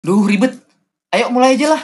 Duh ribet. Ayo mulai aja lah.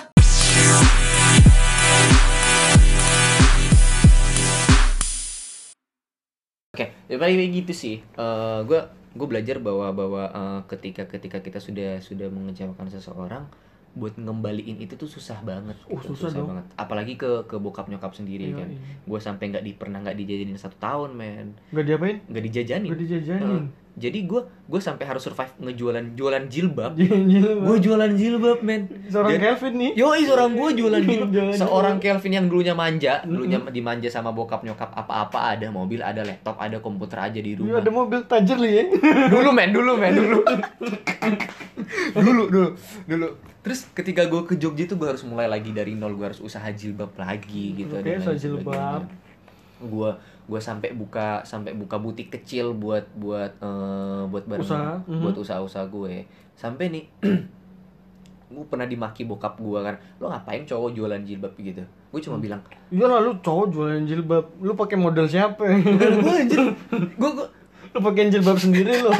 Oke, ya paling kayak gitu sih. Eh gue gue belajar bahwa bahwa eh, ketika ketika kita sudah sudah mengecewakan seseorang, buat ngembaliin itu tuh susah banget. Oh, gitu, susah dong. banget. Apalagi ke ke bokap nyokap sendiri Iya, kan. iya. Gue sampai nggak di pernah nggak dijajanin satu tahun men, Gak diapain? nggak dijajanin. Gak dijajanin. Jadi gue gue sampai harus survive ngejualan jualan jilbab. Gue jualan jilbab men. Seorang Jadi- Kelvin nih. Yoi seorang gue jualan jilbab Jualan Seorang jilbab. Kelvin yang dulunya manja Dulunya dimanja sama bokap nyokap Apa-apa ada mobil, ada laptop, ada komputer aja di Iya, rumah ada mobil tajir li ya. Dulu men, dulu men, dulu Dulu, dulu, dulu Terus ketika gue ke Jogja tuh gue harus mulai lagi dari nol Gue harus usaha jilbab lagi gitu Oke, usaha jilbab. Gue gue sampai buka sampai buka butik kecil buat buat eh, buat bareng Usaha, mhm. buat usaha-usaha gue sampai nih gue pernah dimaki bokap gue kan lo ngapain cowok jualan jilbab gitu gue cuma bilang Iya lah lu cowok jualan jilbab. Lu pakai model siapa? gue anjir gue gue lu pakai jilbab sendiri lo.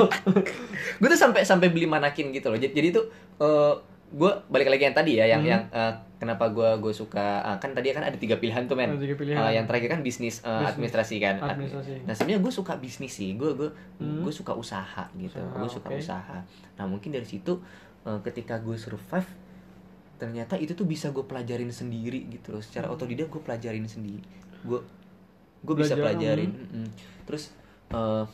gue tuh sampai sampai beli manakin gitu loh jadi, jadi tuh eh, gue balik lagi yang tadi ya yang Hmm. yang eh, kenapa gue gue suka eh, kan tadi kan ada tiga pilihan tuh men Ada tiga pilihan. Eh, yang terakhir kan bisnis, eh, Bisnis. administrasi kan Ad- Administrasi. nah sebenarnya gue suka bisnis sih gue gue Hmm. gue suka usaha gitu Usaha, gue suka oke. usaha nah mungkin dari situ eh, ketika gue survive ternyata itu tuh bisa gue pelajarin sendiri gitu loh secara otodidak gue pelajarin sendiri gue gue bisa pelajarin mm-mm. terus eh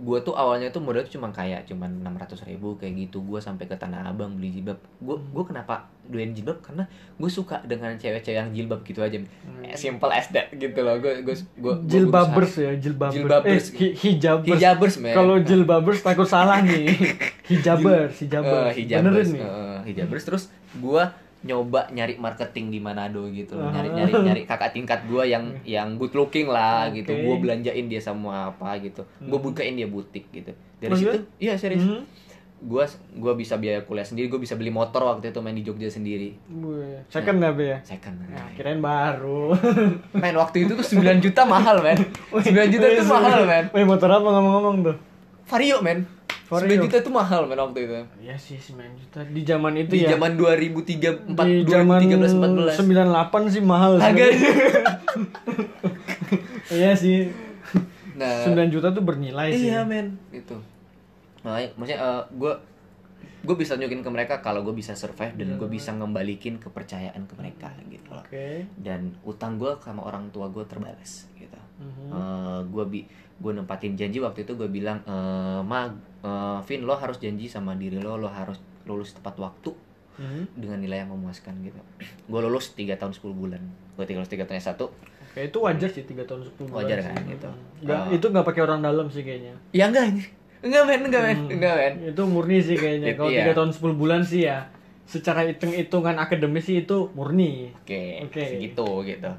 gue tuh awalnya tuh modal tuh cuma kayak cuman enam ratus ribu kayak gitu gue sampai ke tanah abang beli jilbab gue Hmm. gue kenapa doyan jilbab karena gue suka dengan cewek-cewek yang jilbab gitu aja Hmm. Eh, simple as that gitu loh gue gue gue Jilbabers ya, jilbabers. Jilbabers. Eh, hi- hijabers. hijabers man Kalau jilbabers takut salah nih. Hijabers, hijabers. Eh, hijabers Benerin nih. eh, hijabers terus gue nyoba nyari marketing di Manado gitu loh. nyari Ah. nyari nyari kakak tingkat gue yang yang good looking lah Oke. gitu gue belanjain dia sama apa gitu gue Hmm. bukain dia butik gitu dari Oh, situ iya? serius Mhm. gue gua bisa biaya kuliah sendiri gue bisa beli motor waktu itu main di Jogja sendiri Wih, Second Be ya? second Ya, kirain baru. main waktu itu tuh 9 juta mahal men 9 juta tuh mahal men Wih, motor apa ngomong-ngomong tuh? Vario men 9 Vario. juta tuh mahal men waktu itu Iya sih 9 juta di zaman itu di ya. zaman 2003 4, di zaman 2013 14 98 sih mahal sih. Agak Iya sih. Nah, 9 juta tuh bernilai sih. iya men itu makanya maksudnya gue gue bisa nunjukin ke mereka kalau gue bisa survive dan gue bisa ngembalikin kepercayaan ke mereka gitu loh Oke. dan utang gue sama orang tua gue terbalas gitu Mhm. gue bi gue nempatin janji waktu itu gue bilang eh ma eh, Vin lo harus janji sama diri lo lo harus lulus tepat waktu Mhm. dengan nilai yang memuaskan gitu gue lulus 3 tahun 10 bulan gue lulus 3 tahun S1 Oke, itu wajar sih 3 tahun 10 bulan. Wajar sih. kan, gitu. Nggak, Oh. itu nggak pakai orang dalam sih kayaknya. ya enggak enggak men enggak men Hmm. enggak men Itu murni sih kayaknya. Kalau iya. 3 tahun 10 bulan sih ya secara hitung-hitungan akademis sih itu murni. Oke, Oke. segitu gitu.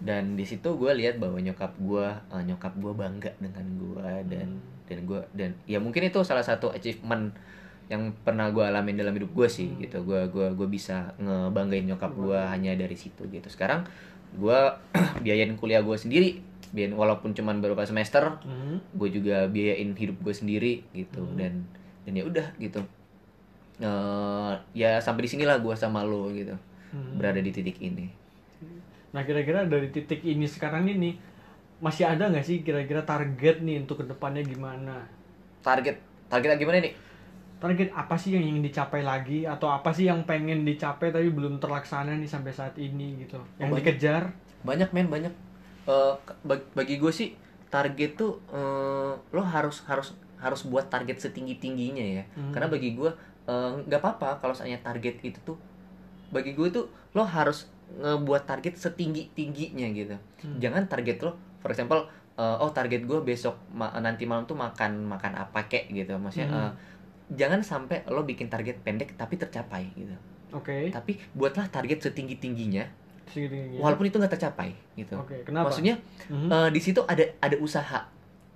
Dan di situ gue lihat bahwa nyokap gue, eh, nyokap gue bangga dengan gue dan dan gue dan ya mungkin itu salah satu achievement yang pernah gue alamin dalam hidup gue sih gitu. Gue gua gue bisa ngebanggain nyokap gue hanya dari situ gitu. Sekarang gue biayain kuliah gue sendiri, biayain walaupun cuman beberapa semester, Mhm. gue juga biayain hidup gue sendiri gitu Hmm. dan dan ya udah gitu. Eh, ya sampai di sinilah gue sama lo gitu Mhm. berada di titik ini. Nah, kira-kira dari titik ini sekarang ini masih ada nggak sih kira-kira target nih untuk ke depannya gimana? target targetnya gimana nih Target apa sih yang ingin dicapai lagi atau apa sih yang pengen dicapai tapi belum terlaksana nih sampai saat ini gitu? Yang banyak. dikejar? banyak men banyak Eh, bag- bagi gue sih target tuh eh, lo harus harus harus buat target setinggi tingginya ya Hmm. karena bagi gue eh, nggak apa-apa kalau misalnya target itu tuh bagi gue tuh lo harus ngebuat target setinggi tingginya gitu Hmm. jangan target lo for example eh, oh target gue besok ma- nanti malam tuh makan makan apa kek gitu maksudnya Hmm. eh, jangan sampai lo bikin target pendek tapi tercapai gitu Oke. tapi buatlah target setinggi tingginya Segitunya. walaupun itu nggak tercapai gitu Oke, kenapa? maksudnya Mhm. eh, di situ ada ada usaha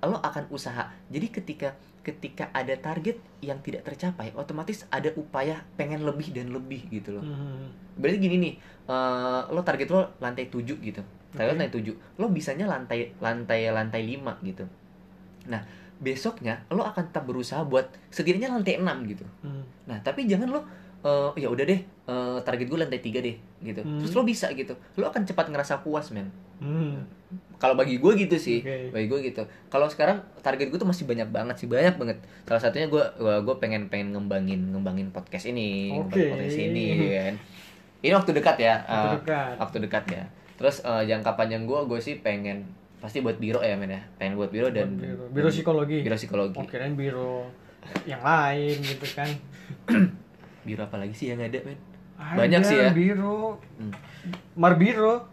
lo akan usaha jadi ketika ketika ada target yang tidak tercapai otomatis ada upaya pengen lebih dan lebih gitu loh Mhm. berarti gini nih eh, lo target lo lantai 7 gitu target Oke. lantai 7 lo bisanya lantai lantai lantai 5 gitu nah besoknya lo akan tetap berusaha buat setidaknya lantai 6 gitu Hmm. nah tapi jangan lo eh, ya udah deh eh, target gue lantai 3 deh gitu Hmm. terus lo bisa gitu lo akan cepat ngerasa puas men Hmm. Kalau bagi gue gitu sih. Oke. bagi gue gitu. Kalau sekarang target gue tuh masih banyak banget sih banyak banget. Salah satunya gue gue pengen pengen ngembangin ngembangin podcast ini Oke. ngembangin podcast ini ya kan. Ini waktu dekat ya Waktu eh, dekat. waktu dekat ya. Terus eh, jangka panjang gue gue sih pengen pasti buat biro ya men ya. Pengen buat biro dan biro, biro psikologi. biro psikologi. Oh kirain biro yang lain gitu kan. Biro apa lagi sih yang ada men? Ada Banyak sih ya. biro. Hmm. marbiro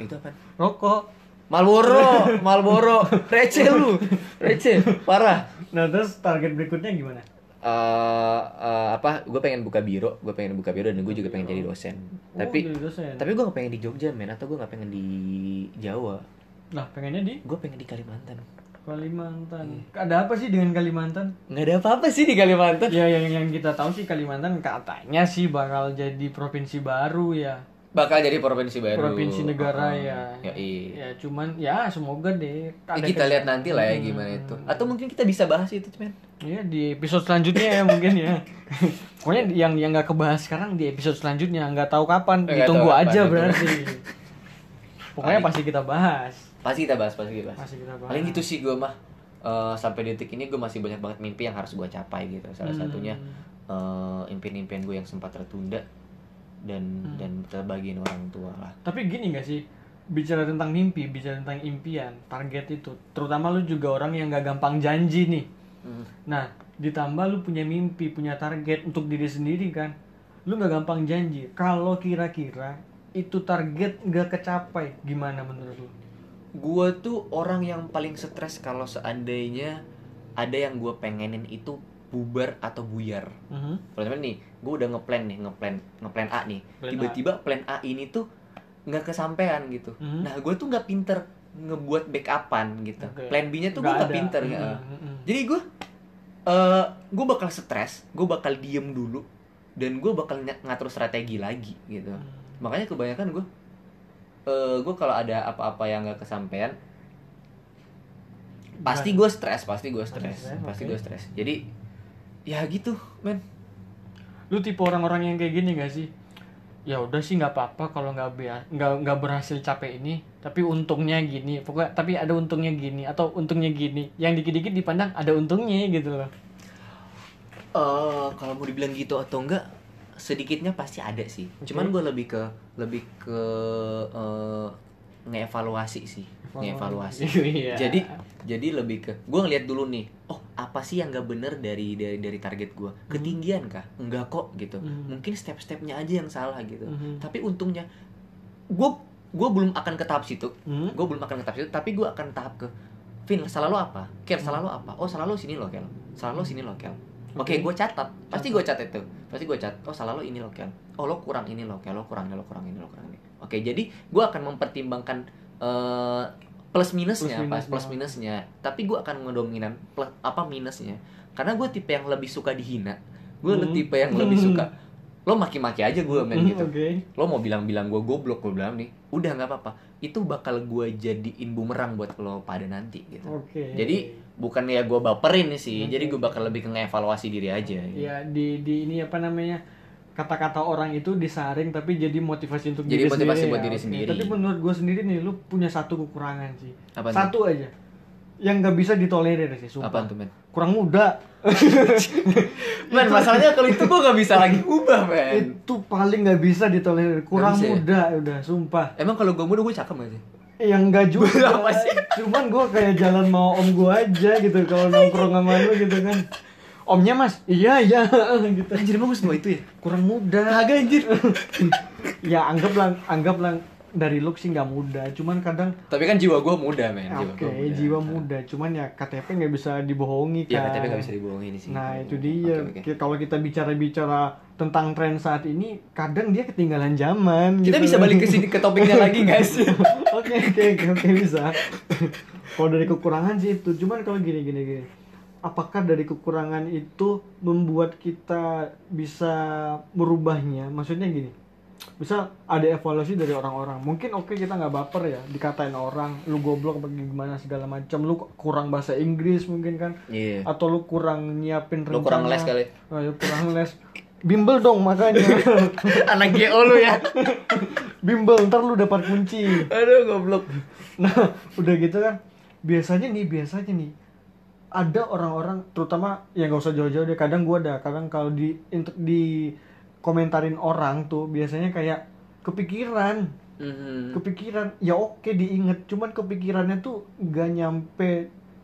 Itu apa? Rokok. Malboro Malboro receh lu. Receh. Parah. Nah terus target berikutnya gimana? Eh eh, apa? Gue pengen buka biro. Gue pengen buka biro dan gue juga pengen jadi dosen. Oh, tapi jadi dosen. tapi gue gak pengen di Jogja men. Atau gue gak pengen di Jawa. Nah pengennya di? Gue pengen di Kalimantan. Kalimantan. Iya. ada apa sih dengan Kalimantan? Nggak ada apa-apa sih di Kalimantan. Ya yang yang kita tahu sih Kalimantan katanya sih bakal jadi provinsi baru ya bakal jadi provinsi baru. Provinsi negara ya ya. Iya ya cuman ya semoga deh Ya, kita lihat nanti lah ya Hmm. gimana itu. Atau mungkin kita bisa bahas itu men ya di episode selanjutnya ya mungkin ya. Pokoknya yang yang nggak kebahas sekarang di episode selanjutnya nggak tahu kapan. Nggak ditunggu tahu kapan, aja ditunggu. berarti. Pokoknya Paling- pasti kita bahas. Pasti kita bahas pasti kita bahas. Pasti kita bahas. Paling gitu sih gue mah. Eh, sampai detik ini gue masih banyak banget mimpi yang harus gue capai gitu. Salah Hmm. satunya eh, impian-impian gue yang sempat tertunda dan Hmm. dan terbagian orang tua lah Tapi gini gak sih, bicara tentang mimpi, bicara tentang impian, target itu, terutama lu juga orang yang gak gampang janji nih. Hmm. Nah, ditambah lu punya mimpi, punya target untuk diri sendiri kan, lu gak gampang janji. Kalau kira-kira itu target gak kecapai, gimana menurut lu? gue tuh orang yang paling stres kalau seandainya ada yang gue pengenin itu bubar atau buyar Mhm. Kalau nih, gue udah ngeplan nih, ngeplan ngeplan A nih. Plan Tiba-tiba plan A ini tuh nggak kesampaian gitu. Mhm. Nah, gue tuh nggak pinter ngebuat backupan gitu. Oke. Plan B-nya tuh gue Nggak pinter. Mhm, ya. mhm. Jadi gue, eh gue bakal stres, gue bakal diem dulu, dan gue bakal ngatur strategi lagi gitu. Hmm. Makanya kebanyakan gue, eh gue kalau ada apa-apa yang nggak kesampaian, pasti gue stres, pasti gue stres, pasti gue stres. Jadi ya gitu, men. Lu tipe orang-orang yang kayak gini gak sih? Ya udah sih nggak apa-apa kalau nggak nggak nggak berhasil capek ini, tapi untungnya gini. Pokoknya tapi ada untungnya gini atau untungnya gini. Yang dikit-dikit dipandang ada untungnya gitu loh. eh kalau mau dibilang gitu atau enggak sedikitnya pasti ada sih Oke. cuman gue lebih ke lebih ke eh, ngevaluasi sih ngevaluasi Iya. jadi jadi lebih ke gue ngeliat dulu nih oh apa sih yang gak bener dari dari dari target gue ketinggian kah? Enggak kok gitu. Hmm. mungkin step-stepnya aja yang salah gitu. Mhm. tapi untungnya gue gue belum akan ke tahap situ. Hmm? gue belum akan ke tahap situ tapi gue akan tahap ke Vin salah lo apa? Kel salah lo apa? Oh salah lo sini lo Kel. Salah lo sini lo Kel. Oke. Oke. gue catat. Pasti gue catat itu. Pasti gue catat. Oh salah lo ini lo Kel. Oh lo kurang ini lo Kel. Lo kurang ini lo kurang ini lo kurang ini oke jadi gue akan mempertimbangkan eh, plus minusnya Plus minusnya. plus minusnya tapi gue akan ngedominan plus apa minusnya karena gue tipe yang lebih suka dihina gue Hmm. tipe yang lebih suka lo maki-maki aja gue main Hmm, gitu Oke. lo mau bilang-bilang gue goblok gue bilang nih udah nggak apa-apa itu bakal gue jadiin bumerang buat lo pada nanti gitu Oke. jadi bukan ya gue baperin sih Oke. jadi gue bakal lebih ke ngevaluasi diri aja gitu. ya di di ini apa namanya kata-kata orang itu disaring tapi jadi motivasi untuk Jadi diri motivasi sendiri buat ya. diri sendiri. Tapi menurut gue sendiri nih, lu punya satu kekurangan sih. Apa satu aja yang nggak bisa ditolerir sih, sumpah. Apaan tuh men? Kurang muda. Men masalahnya kalau itu gue nggak bisa lagi ubah men itu paling nggak bisa ditolerir. Kurang bisa ya? muda udah, sumpah. Emang kalau gue muda gue cakep gak sih? Yang enggak juga. Apa sih? Cuman gue kayak jalan mau om gue aja gitu kalau nongkrong sama lu gitu kan. Omnya mas, iya iya gitu. Anjir emang gue semua itu ya? Kurang muda. Kagak anjir ya anggaplah anggaplah dari look sih nggak muda cuman kadang Tapi kan jiwa gue muda men oke gua muda. jiwa muda cuman ya KTP nggak bisa dibohongi Ya kan KTP gak bisa dibohongin sih nah itu dia oke. Ki- kalau kita bicara-bicara tentang tren saat ini kadang dia ketinggalan zaman Kita gitu. bisa balik ke sini ke topiknya lagi gak sih? oke oke oke oke bisa kalau dari kekurangan sih itu cuman kalau gini gini gini apakah dari kekurangan itu membuat kita bisa merubahnya maksudnya gini bisa ada evaluasi dari orang-orang mungkin oke kita nggak baper ya dikatain orang lu goblok apa gimana segala macam lu kurang bahasa Inggris mungkin kan Iya. atau lu kurang nyiapin Lu kurang les kali. Oh, ya, kurang les bimbel dong makanya Anak GO lu ya. bimbel ntar lu dapat kunci Aduh goblok. nah udah gitu kan biasanya nih biasanya nih ada orang-orang terutama ya nggak usah jauh-jauh deh kadang gua ada kadang kalau di di komentarin orang tuh biasanya kayak kepikiran Mhm. kepikiran ya oke diinget cuman kepikirannya tuh nggak nyampe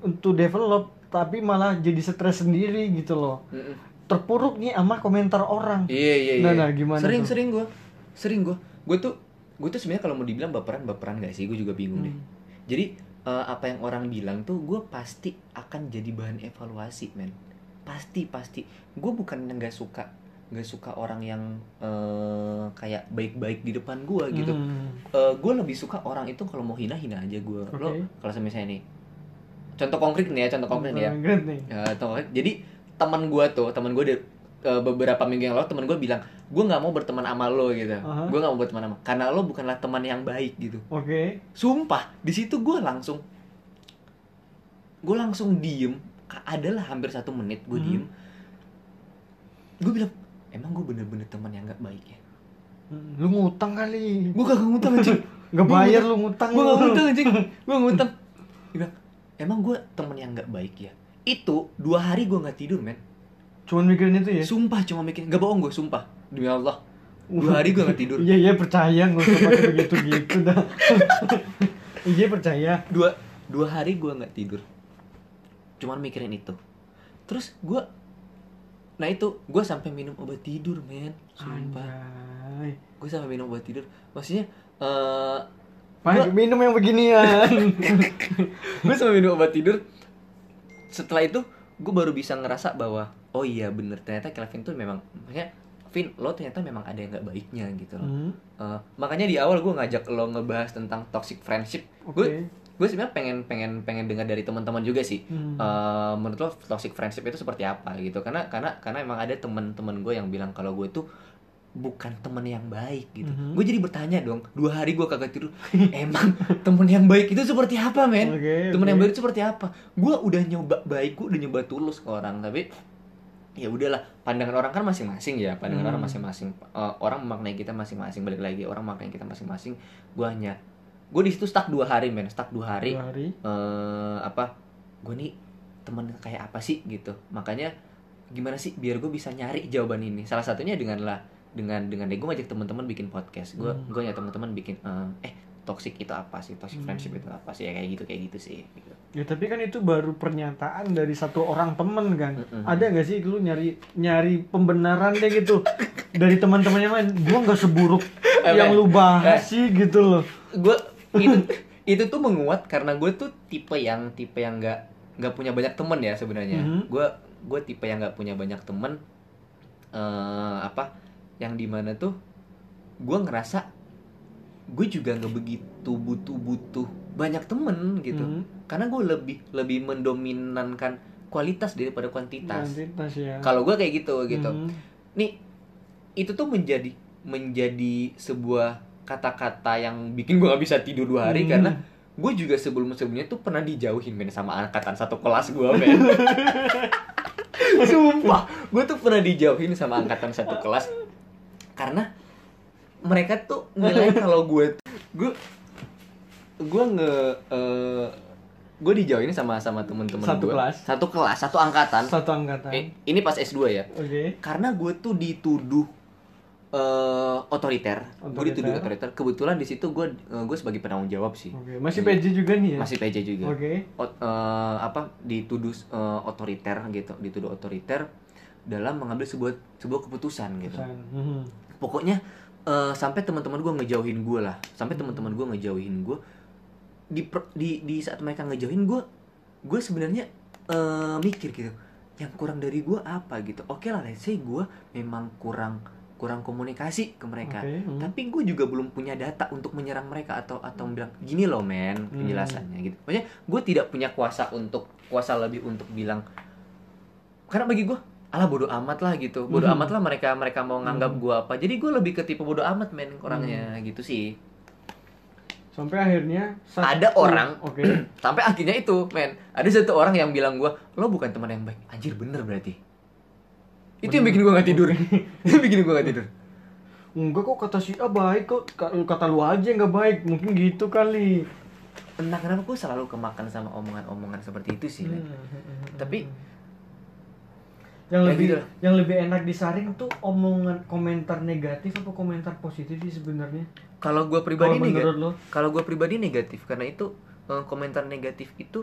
untuk develop tapi malah jadi stres sendiri gitu loh Mhm. terpuruk nih sama komentar orang Iya iya iya. Nah, nah, gimana Sering tuh? sering gua. Sering gua. Gue tuh gue tuh sebenarnya kalau mau dibilang baperan baperan gak sih? Gue juga bingung deh. Hmm. Jadi eh, apa yang orang bilang tuh gue pasti akan jadi bahan evaluasi, men. Pasti pasti. Gue bukan nggak suka nggak suka orang yang eh, kayak baik-baik di depan gue gitu. Hmm. gue lebih suka orang itu kalau mau hina hina aja gue. Lo Oke. kalau misalnya nih, contoh konkret nih ya, contoh konkret nih ya. Nih atau jadi teman gue tuh teman gue beberapa minggu yang lalu teman gue bilang gue nggak mau berteman sama lo gitu. Aha. gue nggak mau berteman sama karena lo bukanlah teman yang baik gitu. Oke. Sumpah di situ gue langsung gue langsung diem. Adalah hampir satu menit gue Hmm. diem. Gue bilang emang gue bener-bener teman yang nggak baik ya? Lu ngutang kali. Gue kagak ngutang anjing. Nggak bayar lu ngutang gue gak ngutang anjing. Gue ngutang. Dia bilang emang gue teman yang nggak baik ya? Itu dua hari gue nggak tidur men cuman mikirin itu ya? Sumpah cuma mikir, gak bohong gue, sumpah. Demi Allah. Dua hari gue gak tidur. Iya iya percaya nggak usah pakai begitu gitu dah. Iya percaya. Dua, dua hari gue gak tidur. Cuman mikirin itu. Terus gue Nah itu, gue sampai minum obat tidur men. Sumpah. Gue sampai minum obat tidur. Maksudnya eh Pak, minum yang beginian. Gue sampai minum obat tidur. Setelah itu Gue baru bisa ngerasa bahwa Oh iya bener Ternyata Kelvin tuh memang Maksudnya Vin, lo ternyata memang ada yang gak baiknya gitu loh Hmm, Eh, makanya di awal gue ngajak lo ngebahas tentang toxic friendship. oke Gue gue sebenarnya pengen pengen pengen dengar dari teman-teman juga sih. Hmm. Eh, menurut lo toxic friendship itu seperti apa gitu? Karena karena karena emang ada teman-teman gue yang bilang kalau gue tuh bukan teman yang baik gitu. Mhm. Gue jadi bertanya dong, dua hari gue kagak tidur. emang teman yang baik itu seperti apa, men? Oke, Teman oke. yang baik itu seperti apa? Gue udah nyoba baik, gue udah nyoba tulus ke orang, tapi ya udahlah pandangan orang kan masing-masing ya pandangan Hmm. orang masing-masing. Eh, orang memaknai kita masing-masing balik lagi orang memaknai kita masing-masing. Gue hanya gue di situ stuck dua hari men stuck dua hari. Dua hari? Eh apa gue nih temen kayak apa sih gitu. Makanya gimana sih biar gue bisa nyari jawaban ini? Salah satunya dengan lah dengan dengan gue ngajak teman-teman bikin podcast. Gue Hmm. gue ngajak teman-teman bikin eh, eh toxic itu apa sih toxic Hmm. friendship itu apa sih ya kayak gitu kayak gitu sih gitu. Ya tapi kan itu baru pernyataan dari satu orang temen kan. Mm-mm. Ada nggak sih lu nyari nyari pembenaran deh gitu dari teman-teman yang lain? Gua nggak seburuk yang lu bahas Eh. sih gitu loh. gue itu itu tuh menguat karena gue tuh tipe yang tipe yang nggak nggak punya banyak temen ya sebenarnya Mhm. gue gue tipe yang nggak punya banyak temen eh apa yang di mana tuh gue ngerasa gue juga nggak begitu butuh butuh banyak temen gitu Hmm. karena gue lebih lebih mendominankan kualitas daripada kuantitas Kuantitas ya. kalau gue kayak gitu gitu Hmm. nih itu tuh menjadi menjadi sebuah kata-kata yang bikin gue gak bisa tidur dua hari Hmm. karena gue juga sebelum sebelumnya tuh pernah dijauhin men sama angkatan satu kelas gue men sumpah gue tuh pernah dijauhin sama angkatan satu kelas karena mereka tuh nilai kalau gue gue gue nge eh, gue dijauhin sama sama temen-temen Satu gue kelas. satu kelas satu angkatan Satu angkatan. Eh, ini pas S2 ya Oke. karena gue tuh dituduh eh otoriter. gue dituduh Otoriter. kebetulan di situ gue gue sebagai penanggung jawab sih Oke. Masih. PJ juga nih ya? masih PJ juga Oke. Ot- eh, apa dituduh eh, otoriter gitu dituduh otoriter dalam mengambil sebuah sebuah keputusan gitu Pesan. Hmm. pokoknya eh, sampai teman-teman gue ngejauhin gue lah sampai teman-teman gue ngejauhin gue di di di saat mereka ngejauhin gue gue sebenarnya eh, mikir gitu yang kurang dari gue apa gitu oke lah let's say gue memang kurang kurang komunikasi ke mereka Oke. hmm. tapi gue juga belum punya data untuk menyerang mereka atau atau bilang gini loh men Hmm. penjelasannya gitu maksudnya gue tidak punya kuasa untuk kuasa lebih untuk bilang karena bagi gue alah bodoh amat lah gitu. Bodoh Mhm. amat lah mereka mereka mau nganggap Mhm. gua apa. Jadi gue lebih ke tipe bodoh amat men orangnya gitu sih. Sampai akhirnya satu- Ada orang- oke. sampai akhirnya itu men ada satu orang yang bilang gua lo bukan teman yang baik. Anjir bener berarti. Itu yang bikin gua nggak tidur. Itu yang bikin gua nggak tidur. Enggak kok kata si A baik kok. Ka- kata lu aja yang nggak baik. Mungkin gitu kali. Entah kenapa gue selalu kemakan sama omongan-omongan seperti itu sih men. Tapi- yang Ya lebih gitu. yang lebih enak disaring tuh omongan komentar negatif apa komentar positif sih sebenarnya? Kalau gua kalau pribadi lo? kalau gue pribadi negatif karena itu eh, komentar negatif itu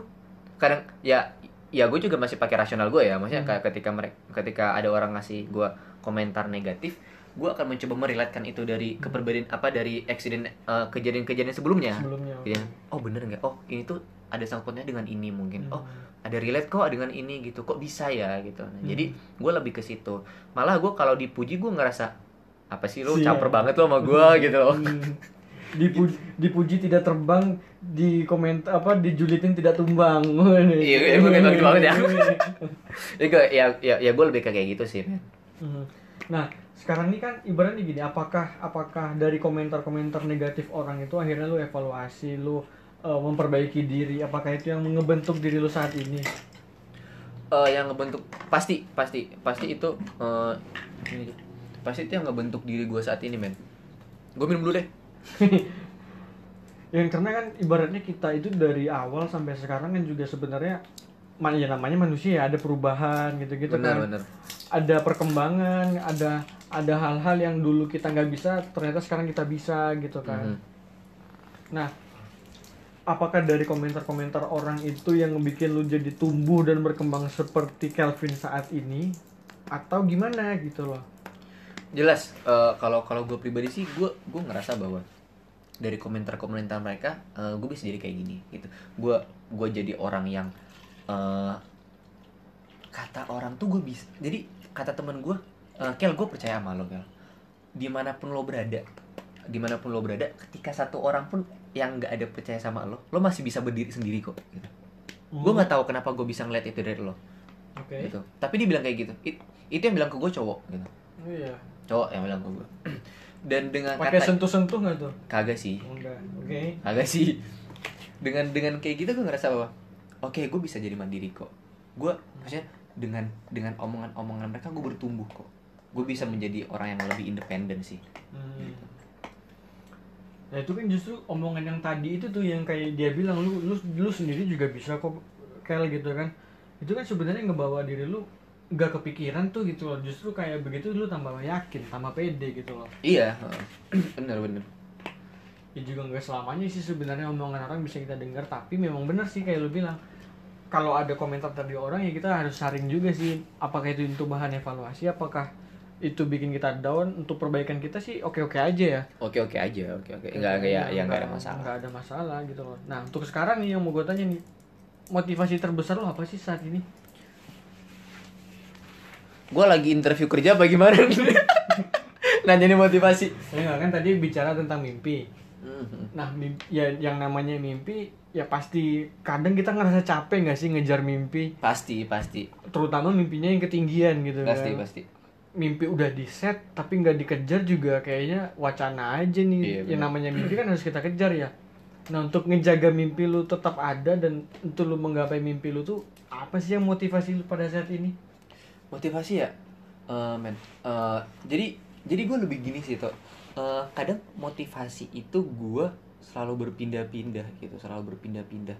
kadang ya ya gue juga masih pakai rasional gue ya. Maksudnya Hmm. kayak ketika mereka ketika ada orang ngasih gue komentar negatif gue akan mencoba merilatkan itu dari kepribadian apa dari eksiden eh, kejadian-kejadian sebelumnya. Sebelumnya Kejadian, oh bener nggak? Oh ini tuh ada sangkutnya dengan ini mungkin oh Hmm. ada relate kok dengan ini gitu kok bisa ya gitu Nah, Hmm. jadi gue lebih ke situ malah gue kalau dipuji gue ngerasa apa sih lo Siap. caper banget lo sama gue gitu loh Hmm. dipuji, dipuji tidak terbang di komentar apa dijulitin tidak tumbang Iya, iya, gue gitu banget ya. ya gue ya ya, ya gue lebih kayak gitu sih. Mhm. Nah, sekarang ini kan ibaratnya gini, apakah apakah dari komentar-komentar negatif orang itu akhirnya lu evaluasi, lu uh, memperbaiki diri, apakah itu yang ngebentuk diri lu saat ini? Eh, yang ngebentuk pasti pasti pasti itu ini, pasti itu yang ngebentuk diri gue saat ini men gue minum dulu deh Yang karena kan ibaratnya kita itu dari awal sampai sekarang kan juga sebenarnya man ya namanya manusia ada perubahan gitu-gitu kan. bener Ada perkembangan, ada ada hal-hal yang dulu kita nggak bisa ternyata sekarang kita bisa gitu kan. Mhm. Nah, apakah dari komentar-komentar orang itu yang bikin lu jadi tumbuh dan berkembang seperti Kelvin saat ini? Atau gimana gitu loh? jelas eh, kalau kalau gue pribadi sih gue gue ngerasa bahwa dari komentar-komentar mereka gue bisa jadi kayak gini gitu. Gue gue jadi orang yang eh, kata orang tuh gue bisa jadi kata temen gue eh, Kel gue percaya sama lo Kel. Di mana pun lo berada di mana pun lo berada ketika satu orang pun yang nggak ada percaya sama lo lo masih bisa berdiri sendiri kok gitu. gue nggak tahu kenapa gue bisa ngeliat itu dari lo Oke. gitu tapi dia bilang kayak gitu It- itu yang bilang ke gue cowok gitu Oh iya. cowok yang bilang ke gue dan dengan Pakai kata sentuh-sentuh nggak tuh? kagak sih Enggak. Oke. kagak sih dengan dengan kayak gitu gue ngerasa bahwa oke gue bisa jadi mandiri kok gue maksudnya dengan dengan omongan-omongan mereka gue bertumbuh kok gue bisa menjadi orang yang lebih independen sih Hmm. Nah itu kan justru omongan yang tadi itu tuh yang kayak dia bilang lu lu lu sendiri juga bisa kok Kel gitu kan. Itu kan sebenarnya ngebawa diri lu nggak kepikiran tuh gitu loh. Justru kayak begitu lu tambah yakin, tambah pede gitu loh. iya bener bener ya juga nggak selamanya sih sebenarnya omongan orang bisa kita dengar tapi memang benar sih kayak lu bilang kalau ada komentar dari orang ya kita harus saring juga sih apakah itu untuk bahan evaluasi apakah itu bikin kita down untuk perbaikan kita sih oke oke aja ya. Oke oke aja oke oke enggak enggak ya ya enggak ada masalah. nggak ada masalah gitu loh. Nah untuk sekarang nih yang mau gue tanya nih motivasi terbesar lo apa sih saat ini? Gue lagi interview kerja apa gimana? Nanya nih motivasi. Ya kan tadi bicara tentang mimpi. Mhm. nah mimpi, ya yang namanya mimpi ya pasti kadang kita ngerasa capek nggak sih ngejar mimpi? Pasti pasti. Terutama mimpinya yang ketinggian gitu pasti kan. pasti mimpi udah di set tapi nggak dikejar juga kayaknya wacana aja nih. Iya, yang namanya mimpi kan harus kita kejar ya. Nah untuk ngejaga mimpi lu tetap ada dan untuk lu menggapai mimpi lu tuh apa sih yang motivasi lu pada saat ini? Motivasi ya? Eh, men Eh, jadi jadi gue lebih gini sih tuh Eh, kadang motivasi itu gue selalu berpindah-pindah gitu selalu berpindah-pindah.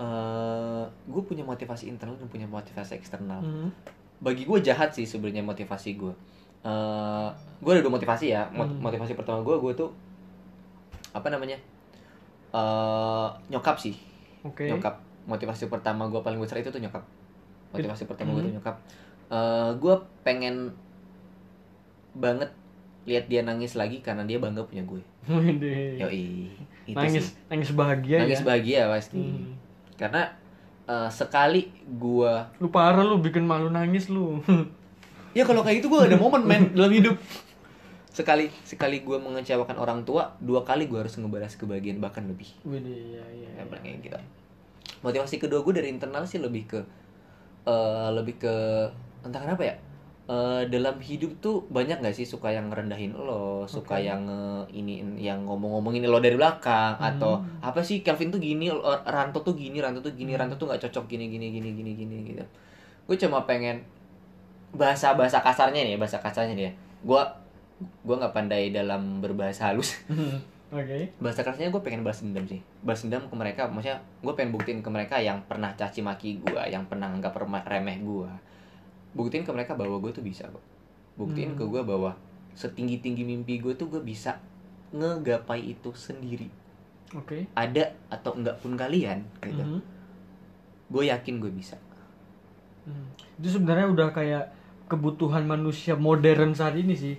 Eh, gue punya motivasi internal dan punya motivasi eksternal. Hmm. Bagi gue jahat sih sebenarnya motivasi gue Eh, gue ada dua motivasi ya. Mot- Hmm. motivasi pertama gue gue tuh apa namanya Eh, nyokap sih. Oke. Nyokap. Motivasi pertama gue paling besar itu tuh nyokap. Motivasi pertama gue Hmm. tuh nyokap. Eh gue pengen banget lihat dia nangis lagi karena dia bangga punya gue yoi. Itu nangis sih. nangis bahagia nangis ya? bahagia pasti. Hmm. karena eh, sekali gue lu parah lu bikin malu nangis lu. Ya kalau kayak gitu gue ada momen men dalam hidup. Sekali sekali gue mengecewakan orang tua dua kali gue harus ngebalas kebahagiaan bahkan lebih. Wede, ya, ya, ya, ya. kayak gitu. Motivasi kedua gue dari internal sih lebih ke eh lebih ke entah kenapa ya eh, dalam hidup tuh banyak nggak sih suka yang ngerendahin lo, suka Oke. yang nge- ini yang ngomong-ngomongin lo dari belakang Hmm. atau apa sih Kelvin tuh gini, lo- Ranto tuh gini, Ranto tuh gini, Hmm. Ranto tuh nggak cocok gini gini gini gini gini gitu. Gue cuma pengen bahasa bahasa kasarnya nih, bahasa kasarnya dia. Gue gue nggak pandai dalam berbahasa halus. Oke. bahasa kasarnya gue pengen balas dendam sih balas dendam ke mereka maksudnya gue pengen buktiin ke mereka yang pernah caci maki gue yang pernah anggap remeh, remeh gue buktiin ke mereka bahwa gue tuh bisa kok buktiin Hmm. ke gue bahwa setinggi tinggi mimpi gue tuh gue bisa ngegapai itu sendiri Oke. ada atau enggak pun kalian gitu Mhm. gue yakin gue bisa Hmm. Itu sebenarnya udah kayak kebutuhan manusia modern saat ini sih.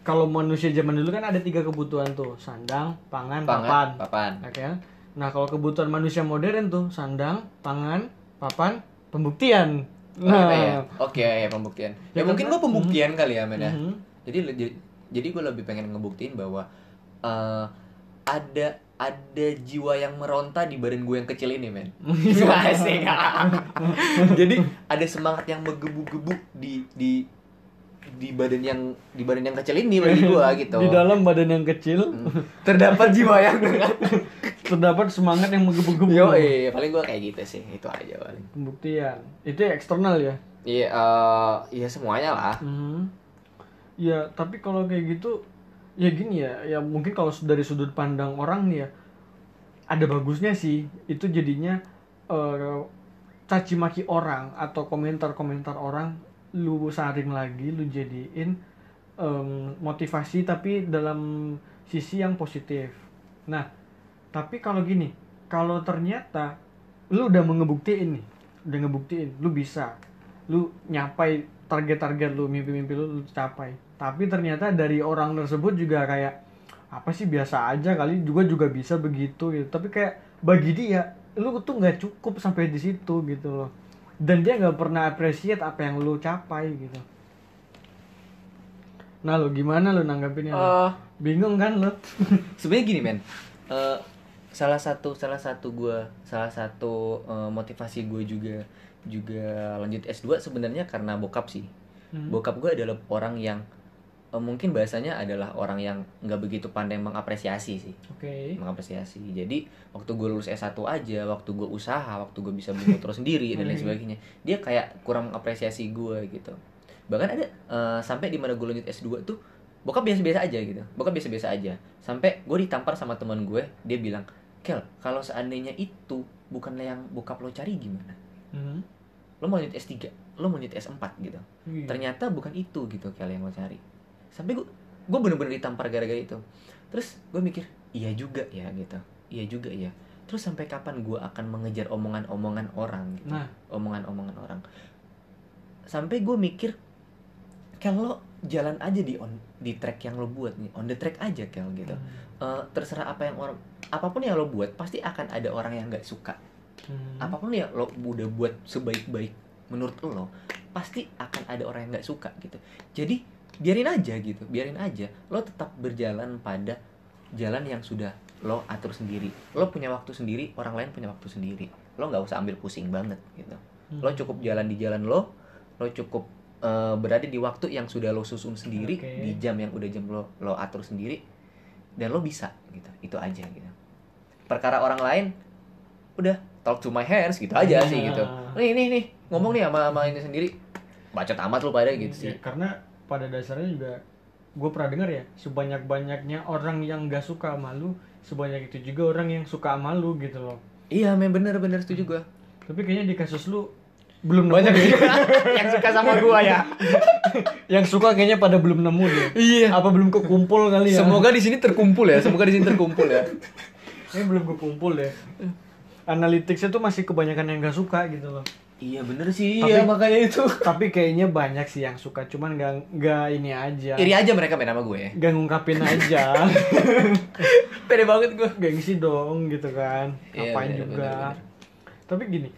Kalau manusia zaman dulu kan ada tiga kebutuhan tuh, sandang, pangan, papan. Pangan, papan Ya kan? Nah, kalau kebutuhan manusia modern tuh sandang, pangan, papan, pembuktian. Gitu ya? Nah, oke ya pembuktian ya, Ya, mungkin karena- gue pembuktian kali ya men ya. mhm. jadi jadi, jadi gue lebih pengen ngebuktiin bahwa eh, ada ada jiwa yang meronta di badan gue yang kecil ini men Asik. jadi ada semangat yang menggebu-gebu di di di badan yang di badan yang kecil ini bagi gue gitu Di dalam badan yang kecil Hmm. terdapat jiwa yang terdapat semangat yang menggebu-gebu. yo paling gue kayak gitu sih itu aja paling Pembuktian. Itu eksternal ya. iya eh, iya semuanya lah Mhm. Ya, tapi kalau kayak gitu ya gini ya, ya mungkin kalau dari sudut pandang orang nih ya ada bagusnya sih. Itu jadinya eh, caci maki orang atau komentar-komentar orang lu saring lagi, lu jadiin em, motivasi tapi dalam sisi yang positif. Nah, tapi kalau gini, kalau ternyata lu udah ngebuktiin nih, udah ngebuktiin lu bisa, lu nyapai target-target lu, mimpi-mimpi lu, lu capai. Tapi ternyata dari orang tersebut juga kayak apa sih biasa aja kali juga juga bisa begitu gitu. Tapi kayak bagi dia, lu tuh nggak cukup sampai di situ gitu loh. Dan dia nggak pernah appreciate apa yang lu capai gitu. Nah lo gimana lo nanggapinnya? lo? Eh, Bingung kan lo? sebenarnya gini men Eh, salah satu salah satu gue salah satu eh, motivasi gue juga juga lanjut S2 sebenarnya karena bokap sih Hmm. bokap gue adalah orang yang mungkin bahasanya adalah orang yang nggak begitu pandai mengapresiasi sih. Oke. mengapresiasi. Jadi waktu gue lulus S1 aja waktu gue usaha waktu gue bisa beli motor sendiri dan lain sebagainya dia kayak kurang mengapresiasi gue gitu. Bahkan ada eh, sampai di mana gue lanjut S2 tuh bokap biasa-biasa aja gitu. Bokap biasa-biasa aja. Sampai gue ditampar sama teman gue dia bilang Kel kalau seandainya itu bukanlah yang bokap lo cari gimana? Hmm. lo mau lanjut S3 lo mau lanjut S4 gitu. Iya. ternyata bukan itu gitu Kel yang lo cari sampai gue gue bener-bener ditampar gara-gara itu. Terus gue mikir iya juga ya gitu. Iya juga ya. Terus sampai kapan gue akan mengejar omongan-omongan orang gitu? Nah. omongan-omongan orang. Sampai gue mikir lo jalan aja di on di track yang lo buat nih on the track aja Kel gitu. Hmm. Eh, terserah apa yang orang apa pun yang lo buat pasti akan ada orang yang nggak suka. Hmm. apa pun yang lo udah buat sebaik-baik menurut lo pasti akan ada orang yang nggak suka gitu. Jadi biarin aja gitu biarin aja. Lo tetap berjalan pada jalan yang sudah lo atur sendiri. Lo punya waktu sendiri orang lain punya waktu sendiri. Lo nggak usah ambil pusing banget gitu. Hmm. lo cukup jalan di jalan lo lo cukup eh, berada di waktu yang sudah lo susun sendiri Oke. di jam yang udah jam lo lo atur sendiri dan lo bisa gitu. Itu aja gitu. Perkara orang lain udah talk to my hands gitu aja sih gitu. Ah. nih nih nih ngomong nih sama sama ini sendiri. Baca tamat lo pada gitu sih. Ya, karena pada dasarnya juga gue pernah dengar ya sebanyak banyaknya orang yang gak suka sama lu sebanyak itu juga orang yang suka sama lu gitu loh. Iya men bener bener setuju gua. Tapi kayaknya di kasus lu belum nemu banyak juga yang suka sama gua ya. Yang suka kayaknya pada belum nemu deh. Iya. Apa belum kekumpul kali ya? Semoga di sini terkumpul ya semoga di sini terkumpul ya. Ini belum kekumpul deh. Analyticsnya tuh masih kebanyakan yang gak suka gitu loh iya bener sih Tapi- iya makanya itu. tapi kayaknya banyak sih yang suka cuman gak, gak ini aja. Iri aja mereka main sama gue. Ya gak ngungkapin aja. Pede banget gue. Gengsi dong gitu kan. Iya, ngapain bener, juga. bener, bener. tapi gini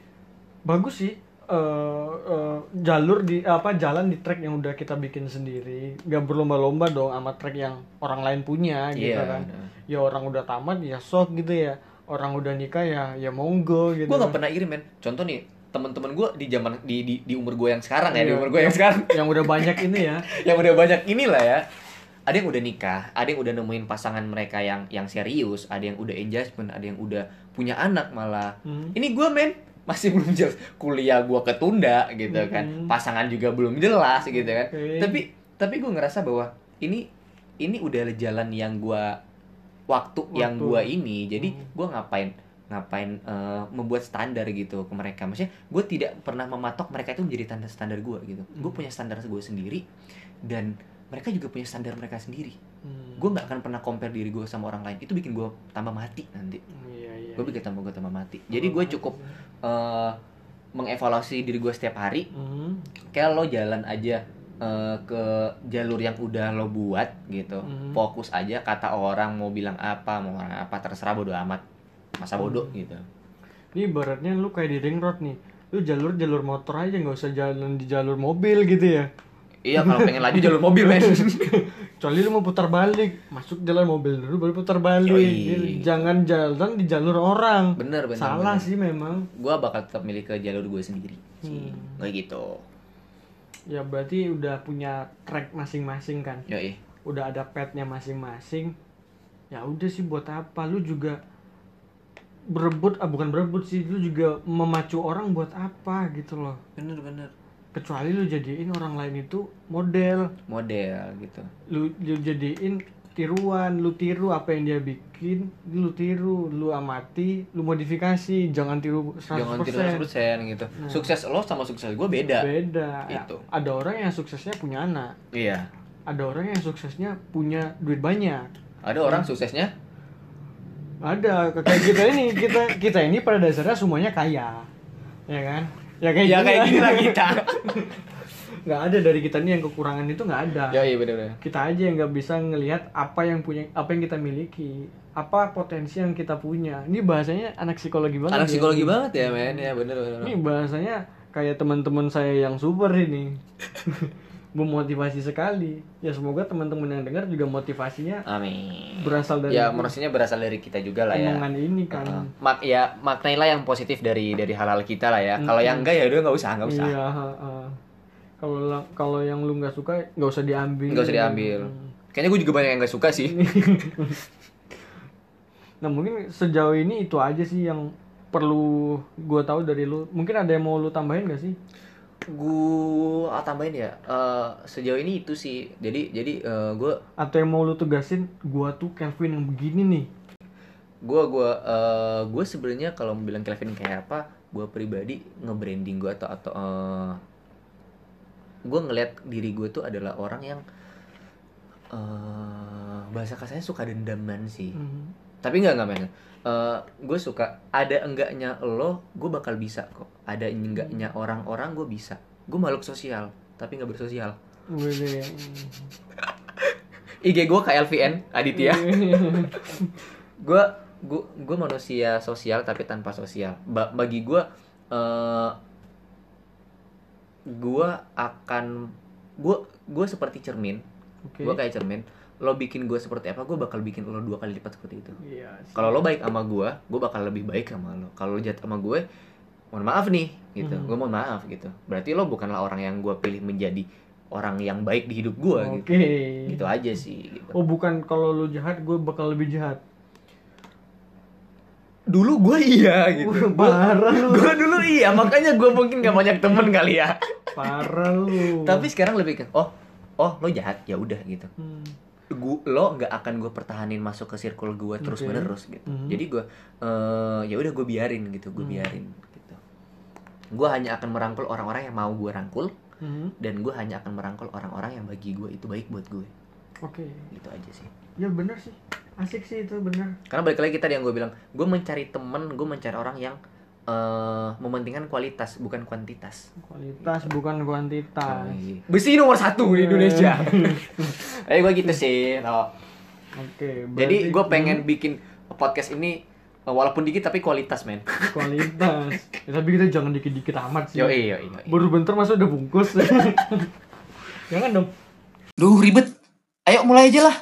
bagus sih eh, eh, jalur di apa jalan di track yang udah kita bikin sendiri. Gak berlomba-lomba dong sama track yang orang lain punya gitu Iya, kan. bener. ya orang udah tamat ya sok gitu ya. Orang udah nikah ya ya monggo gitu gue gak pernah iri men. Contoh nih teman-teman gue di zaman di, di di umur gue yang sekarang ya di Iya. umur gue yang sekarang yang udah banyak ini ya yang udah banyak inilah ya ada yang udah nikah ada yang udah nemuin pasangan mereka yang yang serius ada yang udah engagement ada yang udah punya anak malah Hmm. ini gue men masih belum jelas kuliah gue ketunda gitu kan Hmm. pasangan juga belum jelas gitu kan Oke. tapi tapi gue ngerasa bahwa ini ini udah jalan yang gue waktu, yang Waktu. gue ini jadi Hmm. gue ngapain ngapain eh, membuat standar gitu ke mereka. Maksudnya gue tidak pernah mematok mereka itu menjadi standar standar gue gitu. Gue Hmm. punya standar gue sendiri dan mereka juga punya standar mereka sendiri. Hmm. gue nggak akan pernah compare diri gue sama orang lain. Itu bikin gue tambah mati nanti. Iya iya gue bikin tambah gue tambah mati. Jadi gue cukup eh, mengevaluasi diri gue setiap hari. Hmm. kayak lo jalan aja eh, ke jalur yang udah lo buat gitu. Mhm. fokus aja kata orang mau bilang apa mau orang apa terserah bodo amat masa bodoh gitu Ini ibaratnya lu kayak di ring road nih. Lu jalur jalur motor aja nggak usah jalan di jalur mobil gitu ya. iya kalau pengen laju jalur mobil men Kecuali lu mau putar balik, masuk jalan mobil dulu baru putar balik. Yoi. Jangan jalan di jalur orang. bener bener Salah bener. sih memang. gue bakal tetap milih ke jalur gue sendiri sih Hmm. kayak gitu Ya berarti udah punya track masing-masing kan. yoi Udah ada petnya masing-masing. Ya udah sih buat apa? Lu juga berebut, ah bukan berebut sih, lu juga memacu orang buat apa gitu loh. bener bener. Kecuali lu jadiin orang lain itu model. model gitu. Lu, lu jadiin tiruan lu tiru apa yang dia bikin lu tiru lu amati lu modifikasi jangan tiru 100% jangan tidur 100% gitu. Nah. sukses lo sama sukses gue beda. Beda. Itu. ada orang yang suksesnya punya anak. Iya. Ada orang yang suksesnya punya duit banyak. Ada orang suksesnya ada kayak kita ini kita kita ini pada dasarnya semuanya kaya. Ya kan? Ya kayak ya gini kayak gini lah kita. Nggak ada dari kita ini yang kekurangan itu nggak ada. Ya iya bener bener kita aja yang nggak bisa ngelihat apa yang punya apa yang kita miliki. Apa potensi yang kita punya. Ini bahasanya anak psikologi banget anak ya. psikologi banget ya men. Ya bener bener ini bahasanya kayak teman-teman saya yang super ini memotivasi sekali. Ya semoga teman-teman yang dengar juga motivasinya amin. berasal dari ya maksudnya berasal dari kita juga lah ya. omongan ini kan. Heeh. mak ya maknailah yang positif dari dari hal-hal kita lah ya. Kalau yang enggak ya udah nggak usah nggak usah. Iya kalau la- kalau yang lu nggak suka nggak usah diambil. Nggak usah diambil. Hmm. kayaknya gue juga banyak yang nggak suka sih. Nah mungkin sejauh ini itu aja sih yang perlu gue tahu dari lu. Mungkin ada yang mau lu tambahin gak sih? Gue tambahin ya eh, sejauh ini itu sih jadi jadi gue Atau yang mau lu tegasin, gue tuh Kelvin yang begini nih. gue gue eh, gue sebenarnya kalau mau bilang Kelvin kayak apa gue pribadi nge-branding gue atau atau gue ngeliat diri gue tuh adalah orang yang eh bahasa kasarnya suka dendaman sih Hmm. Tapi nggak nggak men. Gue suka ada enggaknya lo gue bakal bisa kok. Ada enggaknya orang-orang gue bisa. Gue makhluk sosial tapi nggak bersosial. Wede. IG gue KLVN Aditya. Gue gue gue manusia sosial tapi tanpa sosial. Ba- bagi gue eh gue akan gue gue seperti cermin. Oke. gue kayak cermin lo bikin gue seperti apa gue bakal bikin lo dua kali lipat seperti itu Iya. kalau lo baik sama gue gue bakal lebih baik sama lo kalau lo jahat sama gue mohon maaf nih gitu Hmm. gue mohon maaf gitu berarti lo bukanlah orang yang gue pilih menjadi orang yang baik di hidup gue Oke. gitu gitu aja sih gitu. Oh bukan kalau lu jahat, gue bakal lebih jahat. dulu gue iya gitu Wah, parah lu. gue dulu iya makanya gue mungkin gak banyak temen kali ya Parah lu. tapi sekarang lebih ke oh oh lo jahat ya udah gitu Hmm. Gua, lo nggak akan gue pertahanin masuk ke circle gue terus Oke. menerus gitu Mhm. jadi gue eh ya udah gue biarin gitu gue Hmm. biarin gitu gue hanya akan merangkul orang-orang yang mau gue rangkul Hmm. dan gue hanya akan merangkul orang-orang yang bagi gue itu baik buat gue Oke. gitu aja sih Ya bener sih. Asik sih itu bener. karena balik lagi tadi yang gue bilang gue mencari temen gue mencari orang yang eh mementingkan kualitas bukan kuantitas Kualitas bukan kuantitas. besi nomor satu di Indonesia eh gue gitu sih tau. Oke. jadi berarti- gue pengen bikin podcast ini eh, walaupun dikit tapi kualitas men kualitas. Ya, tapi kita jangan dikit-dikit amat sih. yo yo yo Baru bentar masa udah bungkus. jangan dong. Duh ribet ayo mulai aja lah